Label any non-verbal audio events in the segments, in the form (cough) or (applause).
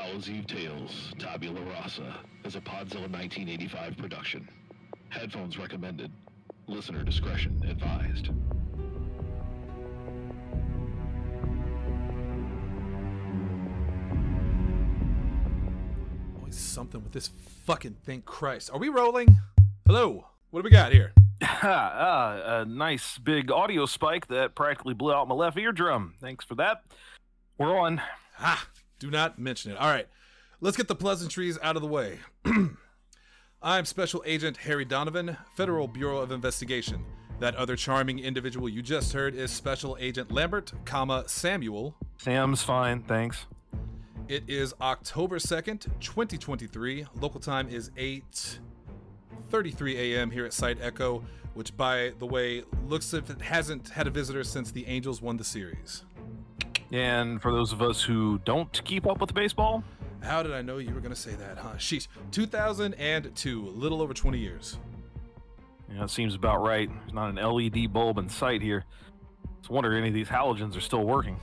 Hallow's Eve Tales, Tabula Rasa is a Podzilla 1985 production. Headphones recommended. Listener discretion advised. Always something with this fucking thing. Christ. Are we rolling? Hello. What do we got here? (laughs) ah, a nice big audio spike that practically blew out my left eardrum. Thanks for that. We're on. Ah, do not mention it. All right. Let's get the pleasantries out of the way. (clears throat) I'm Special Agent Harry Donovan, Federal Bureau of Investigation. That other charming individual you just heard is Special Agent Lambert, comma Samuel. Sam's fine, thanks. It is October 2nd, 2023. Local time is 8:33 a.m. here at Site Echo, which by the way looks as if it hasn't had a visitor since the Angels won the series. And for those of us who don't keep up with baseball, How did I know you were going to say that, huh? Sheesh. 2002, a little over 20 years. yeah, it seems about right. There's not an LED bulb in sight here. It's wonder any of these halogens are still working.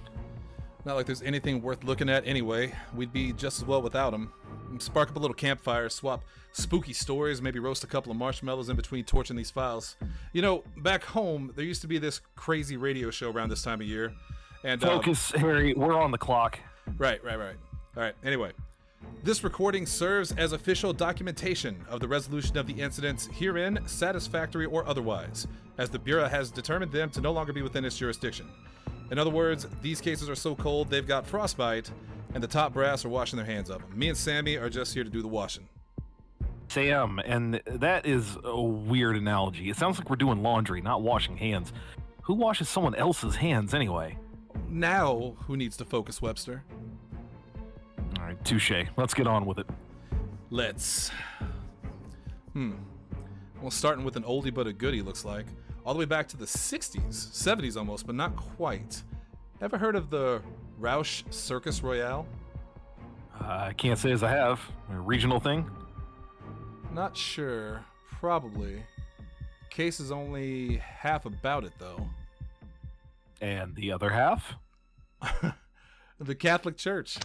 Not like there's anything worth looking at anyway. We'd be just as well without them. Spark up a little campfire, swap spooky stories, maybe roast a couple of marshmallows in between torching these files. You know, back home, there used to be this crazy radio show around this time of year. And uh, Focus, (laughs) Harry. We're on the clock. Right, right, right. All right. Anyway, this recording serves as official documentation of the resolution of the incidents herein, satisfactory or otherwise, as the Bureau has determined them to no longer be within its jurisdiction. In other words, these cases are so cold they've got frostbite, and the top brass are washing their hands of them. Me and Sammy are just here to do the washing. Sam, and that is a weird analogy. It sounds like we're doing laundry, not washing hands. Who washes someone else's hands anyway? Now, who needs to focus, Webster? All right, touche. Let's get on with it. Let's. Hmm. Well, starting with an oldie but a goodie, looks like. All the way back to the 60s, 70s almost, but not quite. Ever heard of the Roush Circus Royale? Uh, I can't say as I have. A regional thing? Not sure. Probably. Case is only half about it, though. And the other half? (laughs) The Catholic Church.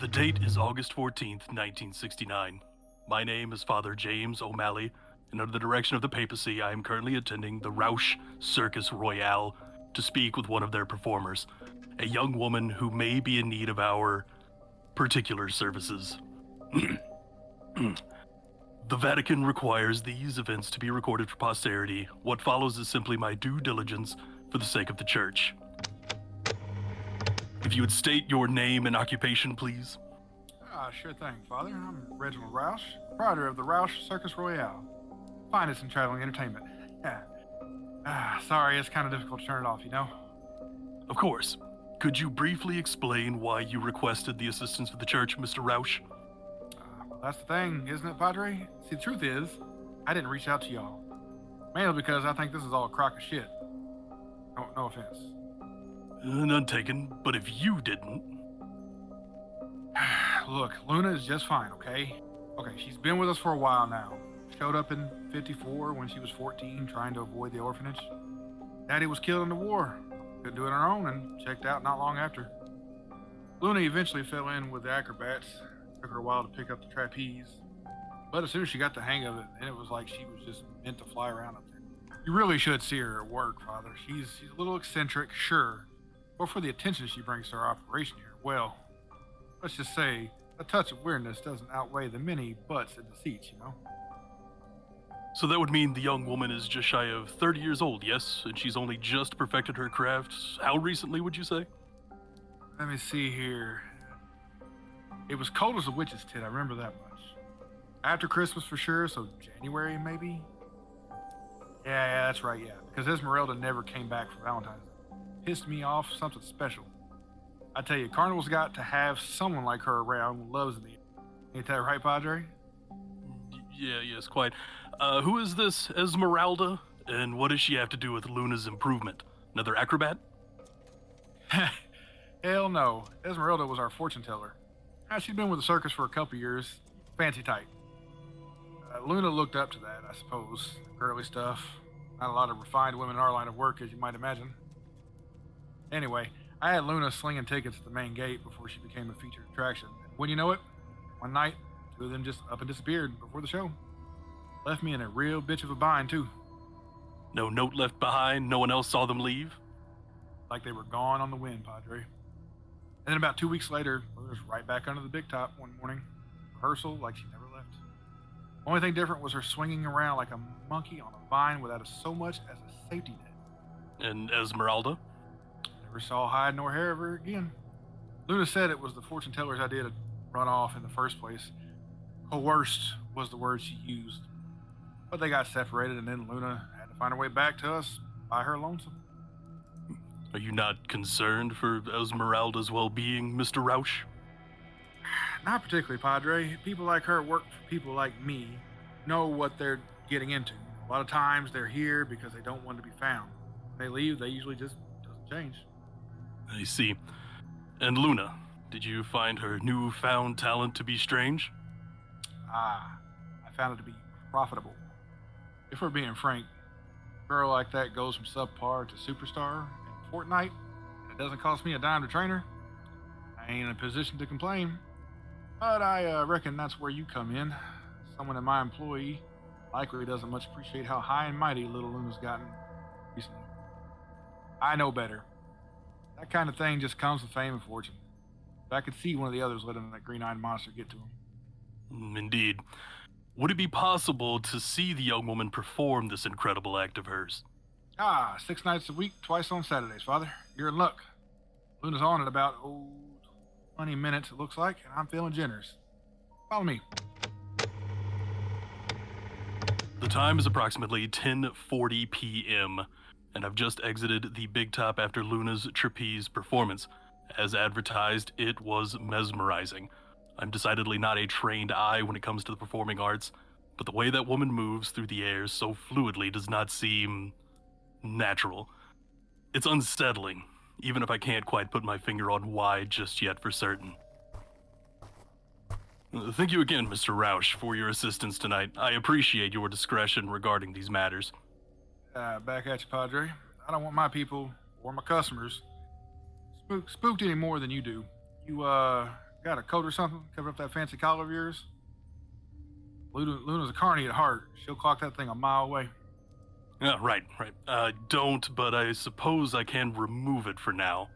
The date is August 14th, 1969. My name is Father James O'Malley, and under the direction of the papacy, I am currently attending the Roush Circus Royale to speak with one of their performers, a young woman who may be in need of our particular services. (clears throat) the Vatican requires these events to be recorded for posterity. What follows is simply my due diligence for the sake of the church. If you would state your name and occupation, please. Ah, sure thing, Father. I'm Reginald Roush, proprietor of the Roush Circus Royale. Finest in traveling entertainment. Yeah. (laughs) Ah, sorry, it's kind of difficult to turn it off, you know? Of course. Could you briefly explain why you requested the assistance of the church, Mr. Roush? That's the thing, isn't it, Padre? See, the truth is, I didn't reach out to y'all. Mainly because I think this is all a crock of shit. No, no offense. Uh, None taken, but if you didn't. (sighs) Look, Luna is just fine, okay? Okay, she's been with us for a while now. Showed up in 54 when she was 14, trying to avoid the orphanage. Daddy was killed in the war. Couldn't do it on her own and checked out not long after. Luna eventually fell in with the acrobats. Took her a while to pick up the trapeze. But as soon as she got the hang of it, and it was like she was just meant to fly around up there. You really should see her at work, Father. She's, she's a little eccentric, sure. But for the attention she brings to our operation here, well, let's just say a touch of weirdness doesn't outweigh the many butts in the seats, you know? So that would mean the young woman is just shy of 30 years old, yes? And she's only just perfected her craft. How recently would you say? Let me see here. It was cold as a witch's tit, I remember that much. After Christmas for sure, so January maybe? Yeah, yeah, that's right, yeah. Because Esmeralda never came back for Valentine's. Day. Pissed me off, something special. I tell you, Carnival's got to have someone like her around who loves me. Ain't that right, Padre? Yeah, yes, quite. Uh, who is this Esmeralda? And what does she have to do with Luna's improvement? Another acrobat? (laughs) Hell no. Esmeralda was our fortune teller. Ah, she'd been with the circus for a couple years. Fancy type. Uh, Luna looked up to that, I suppose. Girly stuff. Not a lot of refined women in our line of work, as you might imagine. Anyway, I had Luna slinging tickets at the main gate before she became a featured attraction. When you know it, one night, two of them just up and disappeared before the show. Left me in a real bitch of a bind, too. No note left behind, no one else saw them leave? Like they were gone on the wind, Padre. And then about two weeks later, Luna was right back under the big top one morning. Rehearsal like she never left. Only thing different was her swinging around like a monkey on a vine without a, so much as a safety net. And Esmeralda? Never saw hide nor hair of her again. Luna said it was the fortune teller's idea to run off in the first place. Coerced was the word she used. But they got separated, and then Luna had to find her way back to us by her lonesome. Are you not concerned for Esmeralda's well being, Mr. Roush? Not particularly, Padre. People like her work for people like me, know what they're getting into. A lot of times they're here because they don't want to be found. When they leave, they usually just doesn't change. I see. And Luna, did you find her newfound talent to be strange? Ah, I found it to be profitable. If we're being frank, a girl like that goes from subpar to superstar fortnight, and it doesn't cost me a dime to train her. I ain't in a position to complain. But I uh, reckon that's where you come in. Someone in my employee likely doesn't much appreciate how high and mighty little Luna's gotten recently. I know better. That kind of thing just comes with fame and fortune. But I could see one of the others letting that green-eyed monster get to him. Mm, Indeed. Would it be possible to see the young woman perform this incredible act of hers? Ah, six nights a week, twice on Saturdays, Father. You're in luck. Luna's on in about, oh, 20 minutes, it looks like, and I'm feeling generous. Follow me. The time is approximately 10:40 p.m., and I've just exited the Big Top after Luna's trapeze performance. As advertised, it was mesmerizing. I'm decidedly not a trained eye when it comes to the performing arts, but the way that woman moves through the air so fluidly does not seem natural. It's unsettling, even if I can't quite put my finger on why just yet for certain. Thank you again, Mr. Roush, for your assistance tonight. I appreciate your discretion regarding these matters. Uh, back at you, Padre. I don't want my people or my customers spook, spooked any more than you do. You, uh, got a coat or something cover up that fancy collar of yours? Luna, Luna's a carny at heart. She'll clock that thing a mile away. Yeah, right, right. Uh, don't, but I suppose I can remove it for now.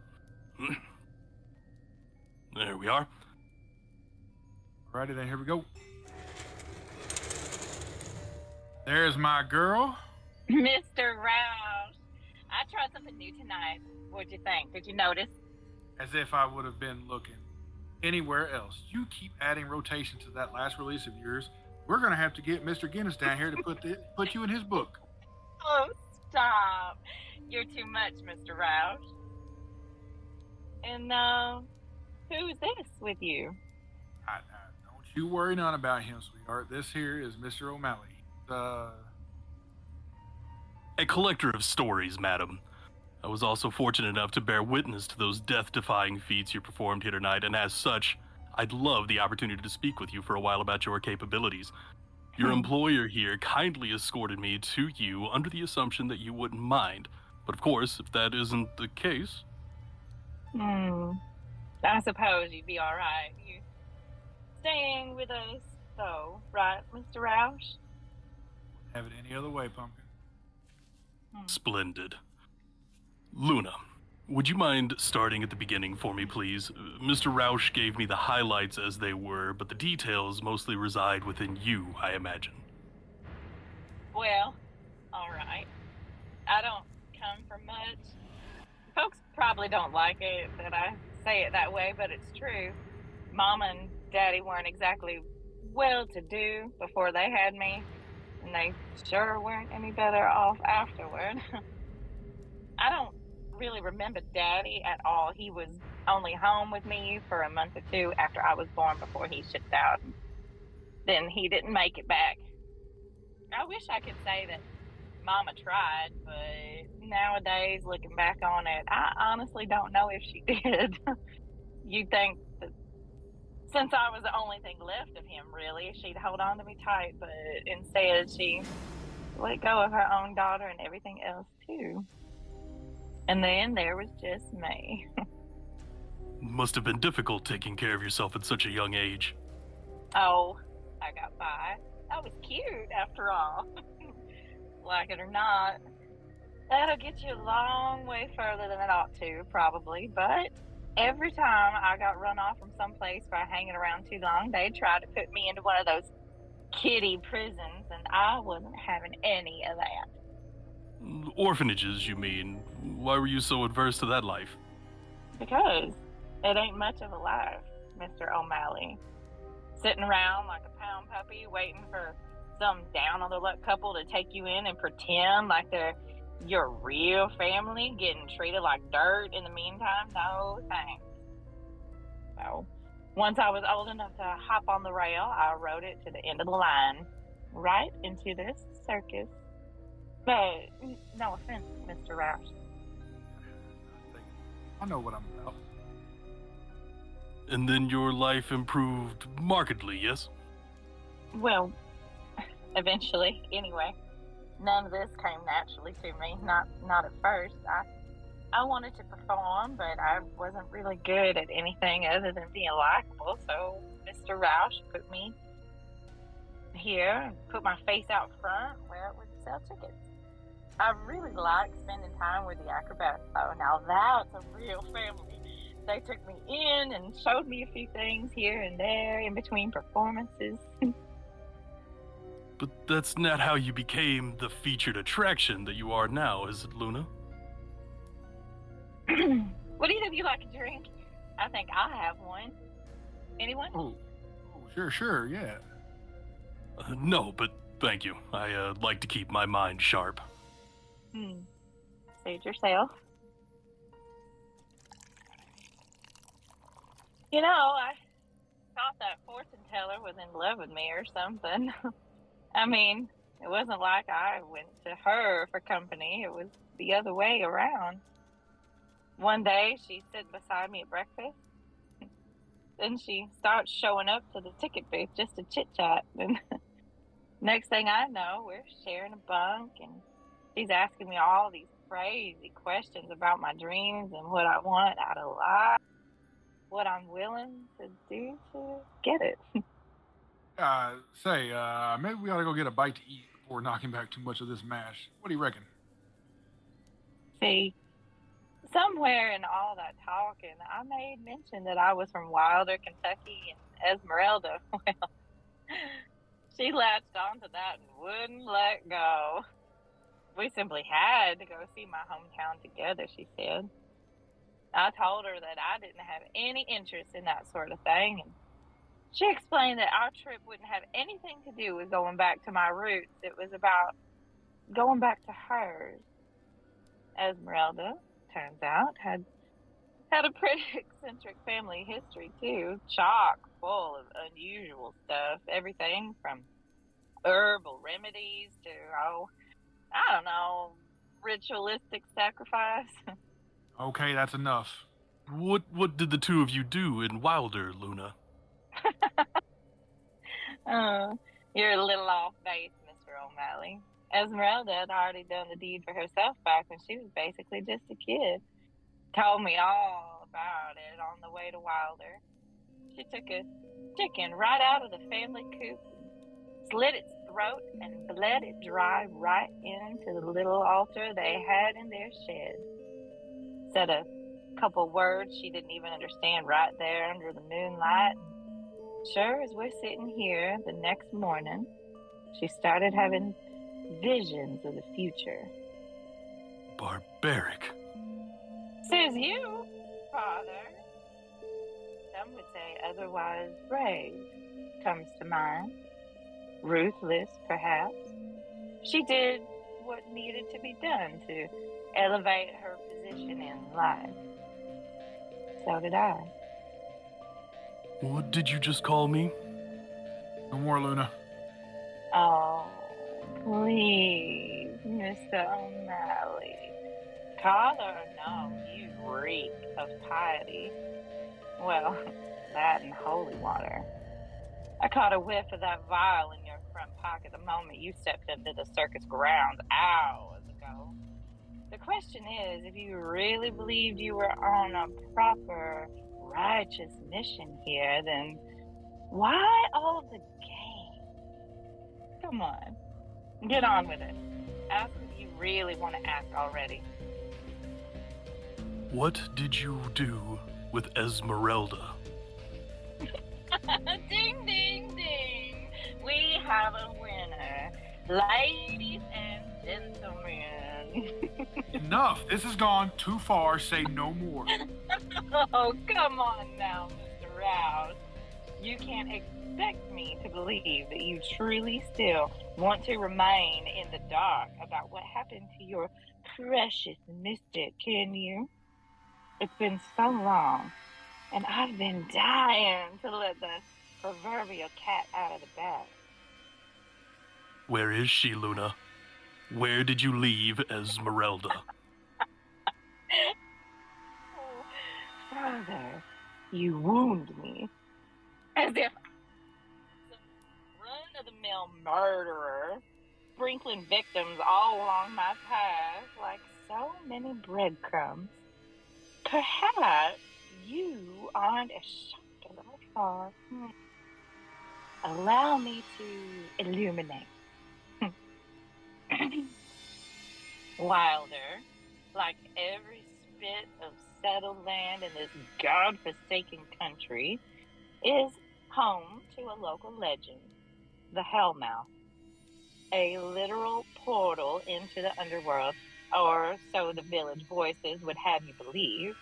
(clears throat) there we are. Alrighty then, here we go. There's my girl. Mr. Roush, I tried something new tonight. What'd you think? Did you notice? As if I would have been looking anywhere else. You keep adding rotation to that last release of yours. We're gonna have to get Mr. Guinness down here to put the, put you in his book. Oh, stop. You're too much, Mr. Roush. And, uh, who's this with you? I, I, don't you worry none about him, sweetheart. This here is Mr. O'Malley. Uh, A collector of stories, madam. I was also fortunate enough to bear witness to those death defying feats you performed here tonight, and as such, I'd love the opportunity to speak with you for a while about your capabilities. Your employer here kindly escorted me to you under the assumption that you wouldn't mind. But of course, if that isn't the case, Hmm. I suppose you'd be alright. You staying with us, though, right, Mr. Roush? have it any other way, Pumpkin. Splendid. Luna, would you mind starting at the beginning for me, please? Mr. Roush gave me the highlights as they were, but the details mostly reside within you, I imagine. Well, alright. I don't come from much. Folks probably don't like it that I say it that way, but it's true. Mom and Daddy weren't exactly well to do before they had me, and they sure weren't any better off afterward. (laughs) I don't really remember Daddy at all. He was only home with me for a month or two after I was born before he shipped out. Then he didn't make it back. I wish I could say that Mama tried, but nowadays, looking back on it, I honestly don't know if she (laughs) did. You'd think that since I was the only thing left of him, really, she'd hold on to me tight, but instead, she let go of her own daughter and everything else, too. And then there was just me. (laughs) Must have been difficult taking care of yourself at such a young age. Oh, I got by. I was cute after all. (laughs) like it or not. That'll get you a long way further than it ought to, probably. But every time I got run off from someplace by hanging around too long, they tried to put me into one of those kiddie prisons, and I wasn't having any of that. Orphanages, you mean? Why were you so adverse to that life? Because it ain't much of a life, Mr. O'Malley. Sitting around like a pound puppy waiting for some down on the luck couple to take you in and pretend like they're your real family getting treated like dirt in the meantime? No thanks. So, once I was old enough to hop on the rail, I rode it to the end of the line, right into this circus. But, no offense, Mr. Roush. I know what I'm about. And then your life improved markedly, yes? Well, (laughs) eventually, anyway. None of this came naturally to me. Not not at first. I I wanted to perform, but I wasn't really good at anything other than being likable. So Mr. Roush put me here and put my face out front where it would sell tickets. I really like spending time with the acrobats, though. Now that's a real family. They took me in and showed me a few things here and there in between performances. But that's not how you became the featured attraction that you are now, is it, Luna? (clears throat) what either of you like a drink? I think I have one. Anyone? Oh, oh sure, sure, yeah. Uh, no, but thank you. I uh, like to keep my mind sharp. Hmm. Suit yourself. You know, I thought that fortune teller was in love with me or something. (laughs) I mean, it wasn't like I went to her for company. It was the other way around. One day she sit beside me at breakfast. (laughs) Then she starts showing up to the ticket booth just to chit chat. (laughs) And next thing I know, we're sharing a bunk and she's asking me all these crazy questions about my dreams and what I want out of life, what I'm willing to do to get it. (laughs) Uh, say, uh, maybe we ought to go get a bite to eat before knocking back too much of this mash. What do you reckon? See, somewhere in all that talking, I made mention that I was from Wilder, Kentucky, and Esmeralda. (laughs) Well, (laughs) she latched onto that and wouldn't let go. We simply had to go see my hometown together, she said. I told her that I didn't have any interest in that sort of thing, and she explained that our trip wouldn't have anything to do with going back to my roots. It was about going back to hers. Esmeralda, turns out, had had a pretty (laughs) eccentric family history too, chock full of unusual stuff. Everything from herbal remedies to oh, I don't know, ritualistic sacrifice. (laughs) Okay, that's enough. What what did the two of you do in Wilder, Luna? oh, (laughs) you're a little off base, Mr. O'Malley. Esmeralda had already done the deed for herself back when she was basically just a kid. Told me all about it on the way to Wilder. She took a chicken right out of the family coop, slit its throat, and bled it dry right into the little altar they had in their shed. Said a couple words she didn't even understand right there under the moonlight. Sure as we're sitting here the next morning, she started having visions of the future. Barbaric. Says you, Father. Some would say otherwise brave comes to mind. Ruthless, perhaps. She did what needed to be done to elevate her position in life. So did I. What did you just call me? No more, Luna. Oh, please, Mr. O'Malley. Or no, you reek of piety. Well, (laughs) that and holy water. I caught a whiff of that vial in your front pocket the moment you stepped into the circus grounds hours ago. The question is if you really believed you were on a proper righteous mission here, then why all the game? Come on, get on with it. Ask if you really want to ask already. What did you do with Esmeralda? (laughs) ding. We have a winner. Ladies and gentlemen. (laughs) Enough. This has gone too far. Say no more. (laughs) oh, come on now, Mr. Roush. You can't expect me to believe that you truly still want to remain in the dark about what happened to your precious mystic, can you? It's been so long, and I've been dying to let the proverbial cat out of the bag. Where is she, Luna? Where did you leave Esmeralda? Oh, (laughs) Father, you wound me. As if run of the mill murderer, sprinkling victims all along my path like so many breadcrumbs. Perhaps you aren't as shocked as I thought. Hmm. Allow me to illuminate. (coughs) Wilder, like every spit of settled land in this god-forsaken country, is home to a local legend, the Hellmouth, a literal portal into the underworld, or so the village voices would have you believe.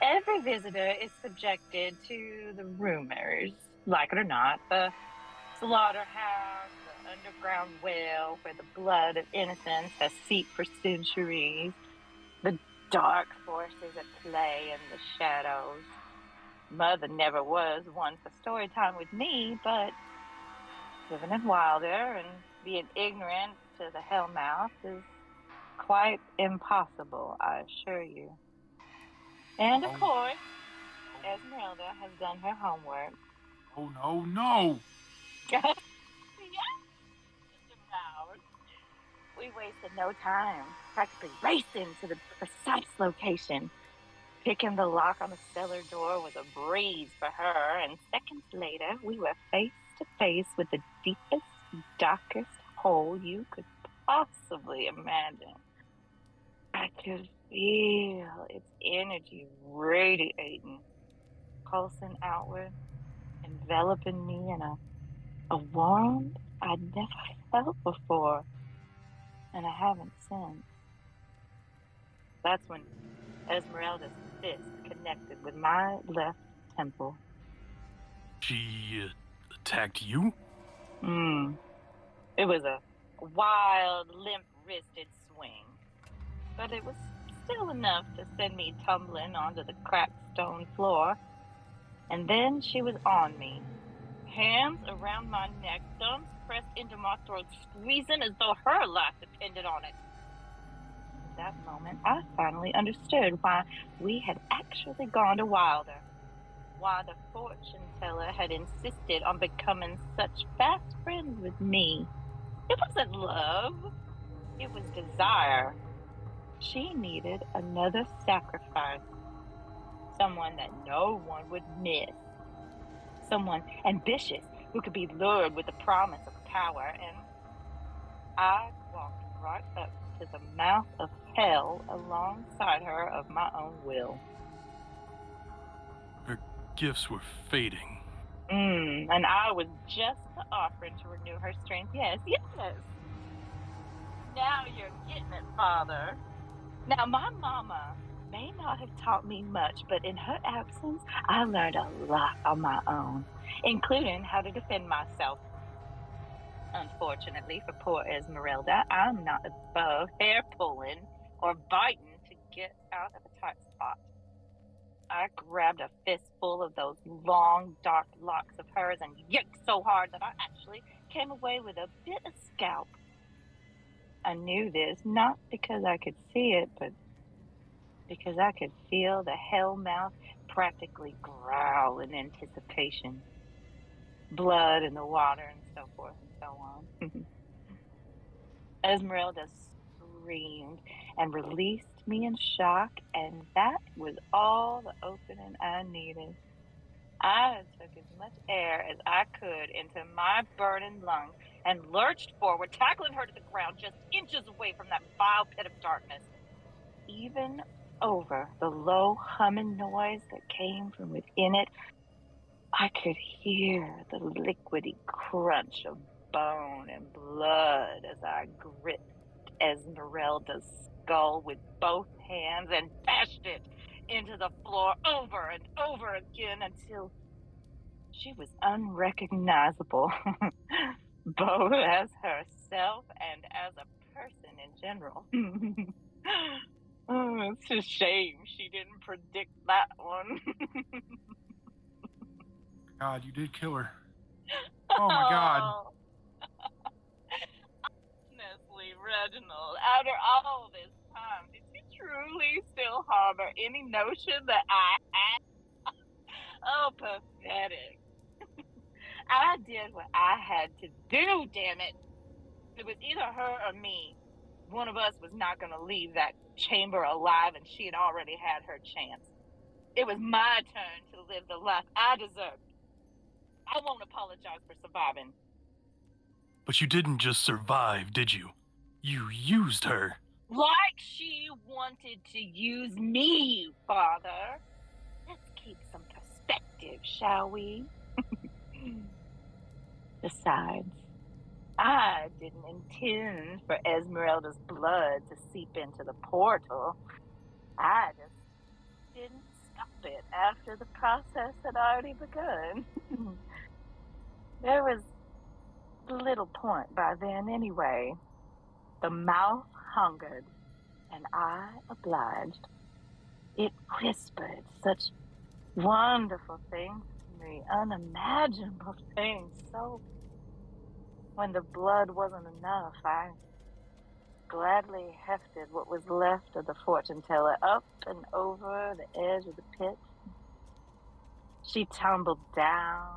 Every visitor is subjected to the rumors, like it or not, the slaughterhouse, underground well where the blood of innocence has seeped for centuries, the dark forces at play in the shadows. Mother never was one for story time with me, but living in Wilder and being ignorant to the Hellmouth is quite impossible, I assure you. And of Oh. course, Esmeralda has done her homework. Oh no, no. (laughs) yes, Mr. We wasted no time, practically racing to the precise location. Picking the lock on the cellar door was a breeze for her, and seconds later, we were face to face with the deepest, darkest hole you could possibly imagine. I could feel its energy radiating, pulsing outward, enveloping me in a a warmth I'd never felt before, and I haven't since. That's when Esmeralda's fist connected with my left temple. She uh, attacked you? Mm. It was a wild, limp wristed swing, but it was still enough to send me tumbling onto the cracked stone floor. And then she was on me, hands around my neck, thumbs pressed into my throat, squeezing as though her life depended on it. At that moment, I finally understood why we had actually gone to Wilder, why the fortune teller had insisted on becoming such fast friends with me. It wasn't love, it was desire. She needed another sacrifice, someone that no one would miss, someone ambitious who could be lured with the promise of power, and I walked right up to the mouth of hell alongside her of my own will. Her gifts were fading. Mm, and I was just the offering to renew her strength. Yes, yes. Now you're getting it, Father. Now, my mama may not have taught me much, but in her absence, I learned a lot on my own, including how to defend myself. Unfortunately for poor Esmeralda, I'm not above hair pulling or biting to get out of a tight spot. I grabbed a fistful of those long, dark locks of hers and yanked so hard that I actually came away with a bit of scalp. I knew this not because I could see it, but because I could feel the hell mouth practically growl in anticipation. Blood and the water and so forth and so on. (laughs) Esmeralda screamed and released me in shock, and that was all the opening I needed. I took as much air as I could into my burning lungs and lurched forward, tackling her to the ground just inches away from that vile pit of darkness. Even over the low humming noise that came from within it, I could hear the liquidy crunch of bone and blood as I gripped Esmeralda's skull with both hands and bashed it into the floor over and over again until she was unrecognizable, (laughs) both as herself and as a person in general. (laughs) oh, it's a shame she didn't predict that one. (laughs) God, you did kill her. (laughs) Oh my God. (laughs) Honestly, Reginald, after all this time, did you truly still harbor any notion that I had? (laughs) oh, pathetic. I did what I had to do, damn it. It was either her or me. One of us was not going to leave that chamber alive, and she had already had her chance. It was my turn to live the life I deserved. I won't apologize for surviving. But you didn't just survive, did you? You used her. Like she wanted to use me, Father. Let's keep some perspective, shall we? (laughs) Besides, I didn't intend for Esmeralda's blood to seep into the portal. I just didn't stop it after the process had already begun. (laughs) there was little point by then, anyway. The mouth hungered, and I obliged. It whispered such wonderful things to me, unimaginable (laughs) things. So, when the blood wasn't enough, I gladly hefted what was left of the fortune teller up and over the edge of the pit. She tumbled down,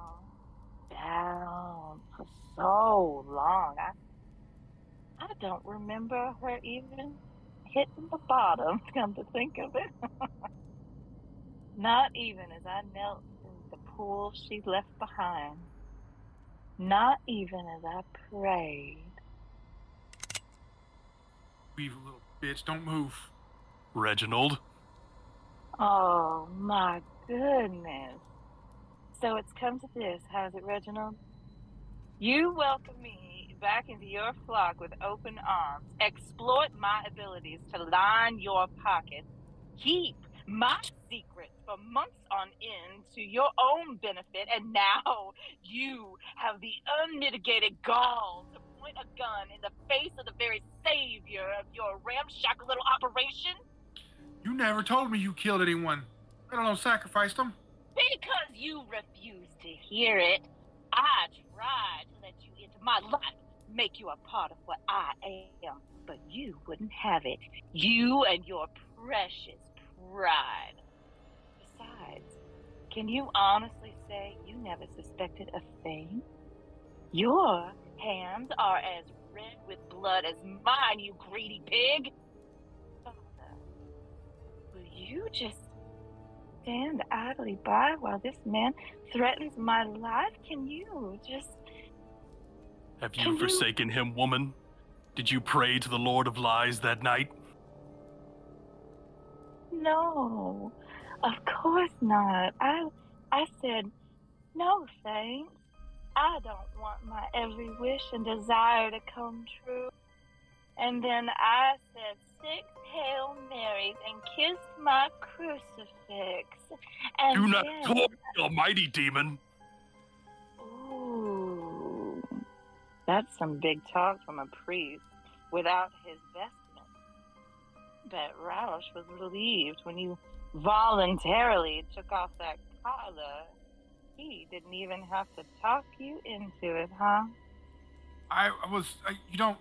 down for so long. I, I don't remember her even hitting the bottom, (laughs) come to think of it. (laughs) Not even as I knelt in the pool she left behind. Not even as I prayed. Weave, little bitch. Don't move. Reginald? Oh my goodness. So it's come to this, has it, Reginald? You welcome me back into your flock with open arms, exploit my abilities to line your pockets, keep my secrets for months on end to your own benefit, and now you have the unmitigated gall to point a gun in the face of the very savior of your ramshackle little operation? You never told me you killed anyone, let alone sacrificed them. Because you refused to hear it, I tried to let you into my life, make you a part of what I am, but you wouldn't have it. You and your precious pride. Besides, can you honestly say you never suspected a thing? Your hands are as red with blood as mine, you greedy pig. Father, will you just stand idly by while this man threatens my life? Can you just. Have you you- forsaken him, woman? Did you pray to the Lord of Lies that night? No, of course not. I, I said, no thanks. I don't want my every wish and desire to come true. And then I said six Hail Marys and kissed my crucifix. And Do not then, talk, almighty demon. Ooh, that's some big talk from a priest without his vestment. But Roush was relieved when you voluntarily took off that collar. He didn't even have to talk you into it, huh? I, I was, I, you don't,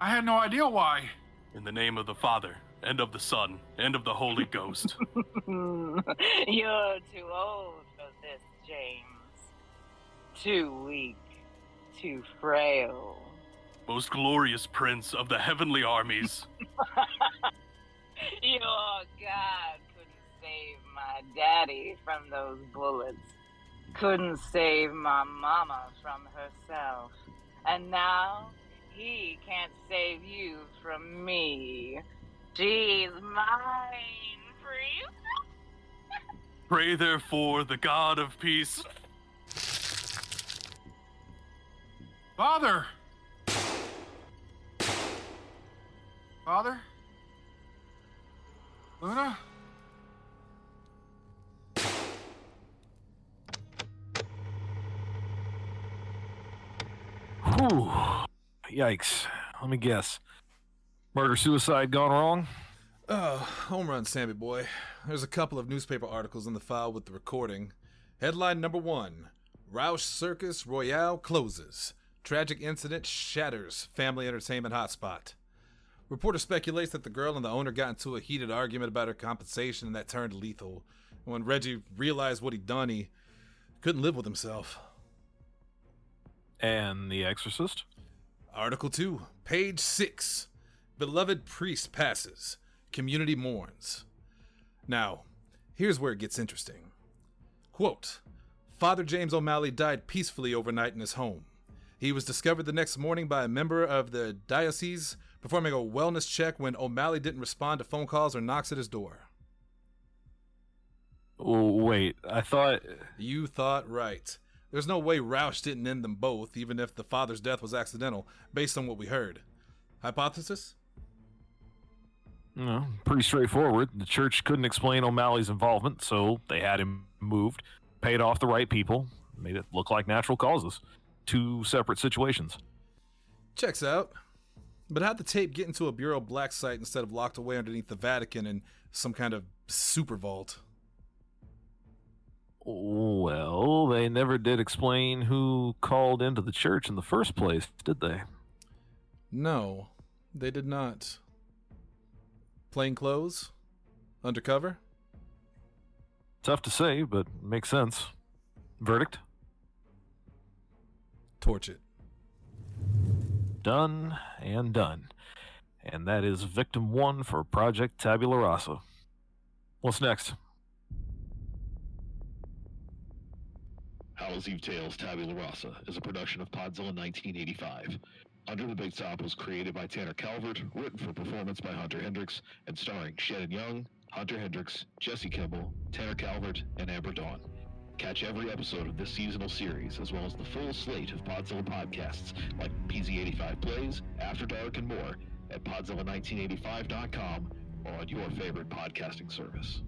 I had no idea why. In the name of the Father, and of the Son, and of the Holy Ghost. (laughs) You're too old for this, James. Too weak, too frail. Most glorious prince of the heavenly armies. (laughs) Your God couldn't save my daddy from those bullets. Couldn't save my mama from herself. And now he can't save you from me. She's mine, priest. Pray therefore the God of peace. Father! Father? Luna? Whew. Yikes. Let me guess. Murder suicide gone wrong? Oh, home run, Sammy boy. There's a couple of newspaper articles in the file with the recording. Headline number one Roush Circus Royale closes. Tragic incident shatters family entertainment hotspot. Reporter speculates that the girl and the owner got into a heated argument about her compensation and that turned lethal. And when Reggie realized what he'd done, he couldn't live with himself. And The Exorcist? Article 2, page 6. Beloved priest passes. Community mourns. Now, here's where it gets interesting. Quote Father James O'Malley died peacefully overnight in his home. He was discovered the next morning by a member of the diocese performing a wellness check when O'Malley didn't respond to phone calls or knocks at his door. Oh, wait, I thought. You thought right. There's no way Roush didn't end them both, even if the father's death was accidental, based on what we heard. Hypothesis? No, pretty straightforward. The church couldn't explain O'Malley's involvement, so they had him moved, paid off the right people, made it look like natural causes. Two separate situations. Checks out. But how'd the tape get into a Bureau black site instead of locked away underneath the Vatican in some kind of super vault? Well, they never did explain who called into the church in the first place, did they? No, they did not. Plain clothes? Undercover? Tough to say, but makes sense. Verdict? Torch it. Done and done. And that is victim one for Project Tabula Rasa. What's next? Eve Tales Tabula Rasa is a production of Podzilla 1985. Under the Big Top was created by Tanner Calvert, written for performance by Hunter Hendricks, and starring Seanan Young, Hunter Hendricks, Jesse Kimball, Tanner Calvert, and Amber Dawn. Catch every episode of this seasonal series, as well as the full slate of Podzilla podcasts like PZ85 Plays, After Dark, and more at podzilla1985.com or on your favorite podcasting service.